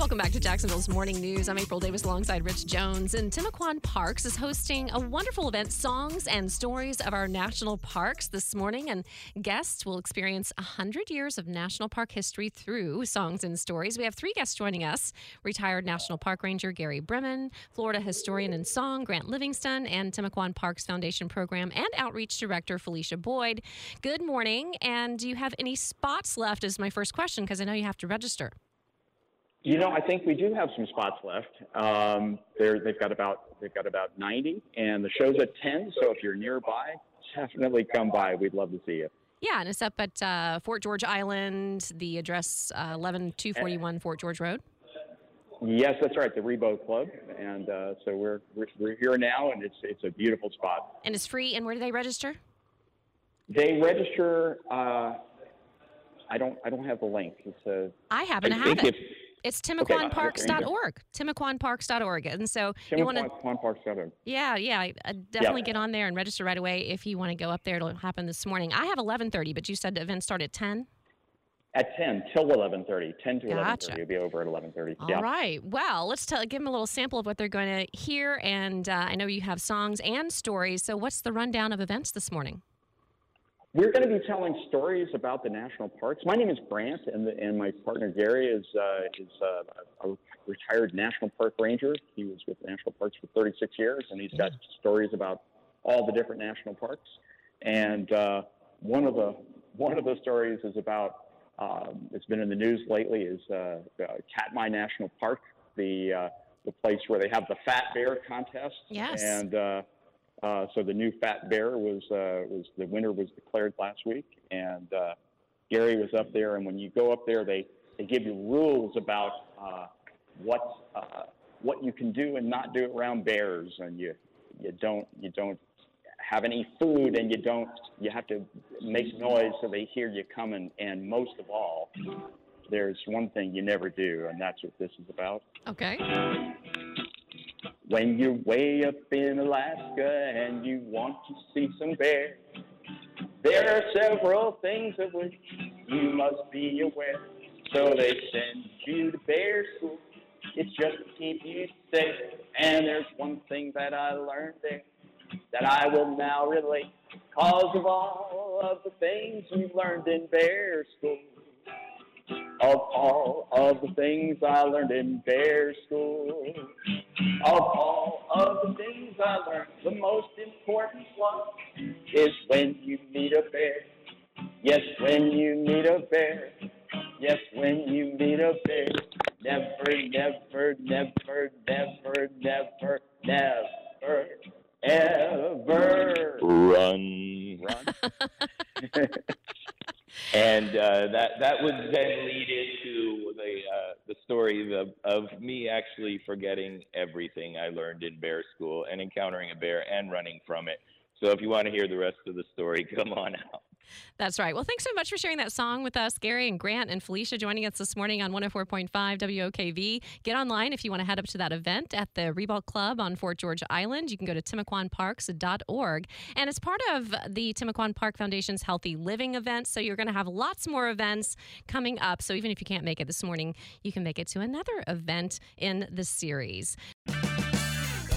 Welcome back to Jacksonville's Morning News. I'm April Davis alongside Rich Jones. And Timucuan Parks is hosting a wonderful event, Songs and Stories of Our National Parks, this morning. And guests will experience 100 years of national park history through songs and stories. We have three guests joining us retired National Park Ranger Gary Bremen, Florida historian and song Grant Livingston, and Timucuan Parks Foundation Program and Outreach Director Felicia Boyd. Good morning. And do you have any spots left? Is my first question, because I know you have to register. You know, I think we do have some spots left. Um, they've got about they've got about 90, and the show's at 10. So if you're nearby, definitely come by. We'd love to see you. Yeah, and it's up at uh, Fort George Island. The address uh, 11241 Fort George Road. Yes, that's right, the Ribault Club, and uh, so we're, we're we're here now, and it's it's a beautiful spot. And it's free. And where do they register? They register. Uh, I don't I don't have the link. It's a. I happen I to have it. It's- It's Okay. Timucuanparks.org. And so you want to, yeah, yeah, uh, definitely get on there and register right away if you want to go up there. It'll happen this morning. I have 11:30, but you said the event started at 10. At 10 till 11:30. 10 to Gotcha. 11:30. It'll be over at 11:30. All yeah. right. Well, let's tell, give them a little sample of what they're going to hear. And uh, I know you have songs and stories. So what's the rundown of events this morning? We're going to be telling stories about the national parks. My name is Grant, and, the, and my partner Gary is uh, is uh, a retired national park ranger. He was with National Parks for 36 years, and he's got stories about all the different national parks. And uh, one of the one of the stories is about um, it's been in the news lately is uh, uh, Katmai National Park, the uh, the place where they have the Fat Bear contest. Yes. And uh, so the new Fat Bear was uh, was the winner was declared last week, and uh, Gary was up there. And when you go up there, they they give you rules about uh, what uh, what you can do and not do around bears, and you you don't you don't have any food, and you don't you have to make noise so they hear you coming. And most of all, there's one thing you never do, and that's what this is about. Okay. When you're way up in Alaska and you want to see some bears, there are several things of which you must be aware. So they send you to bear school. It's just to keep you safe. And there's one thing that I learned there that I will now relate. Cause of all of the things we've learned in bear school. Of all of the things I learned in bear school. Of all of the things I learned, the most important one is when you meet a bear. Yes, when you meet a bear. Yes, when you meet a bear. Never, never, never, never, never, never, ever run. run. And uh, that that would then lead into the uh, the story of, of me actually forgetting everything I learned in bear school and encountering a bear and running from it. So if you want to hear the rest of the story, come on out. That's right. Well, thanks so much for sharing that song with us, Gary and Grant and Felicia joining us this morning on 104.5 WOKV. Get online if you want to head up to that event at the Ribault Club on Fort George Island. You can go to timucuanparks.org. And it's part of the Timucuan Park Foundation's Healthy Living event. So you're going to have lots more events coming up. So even if you can't make it this morning, you can make it to another event in the series.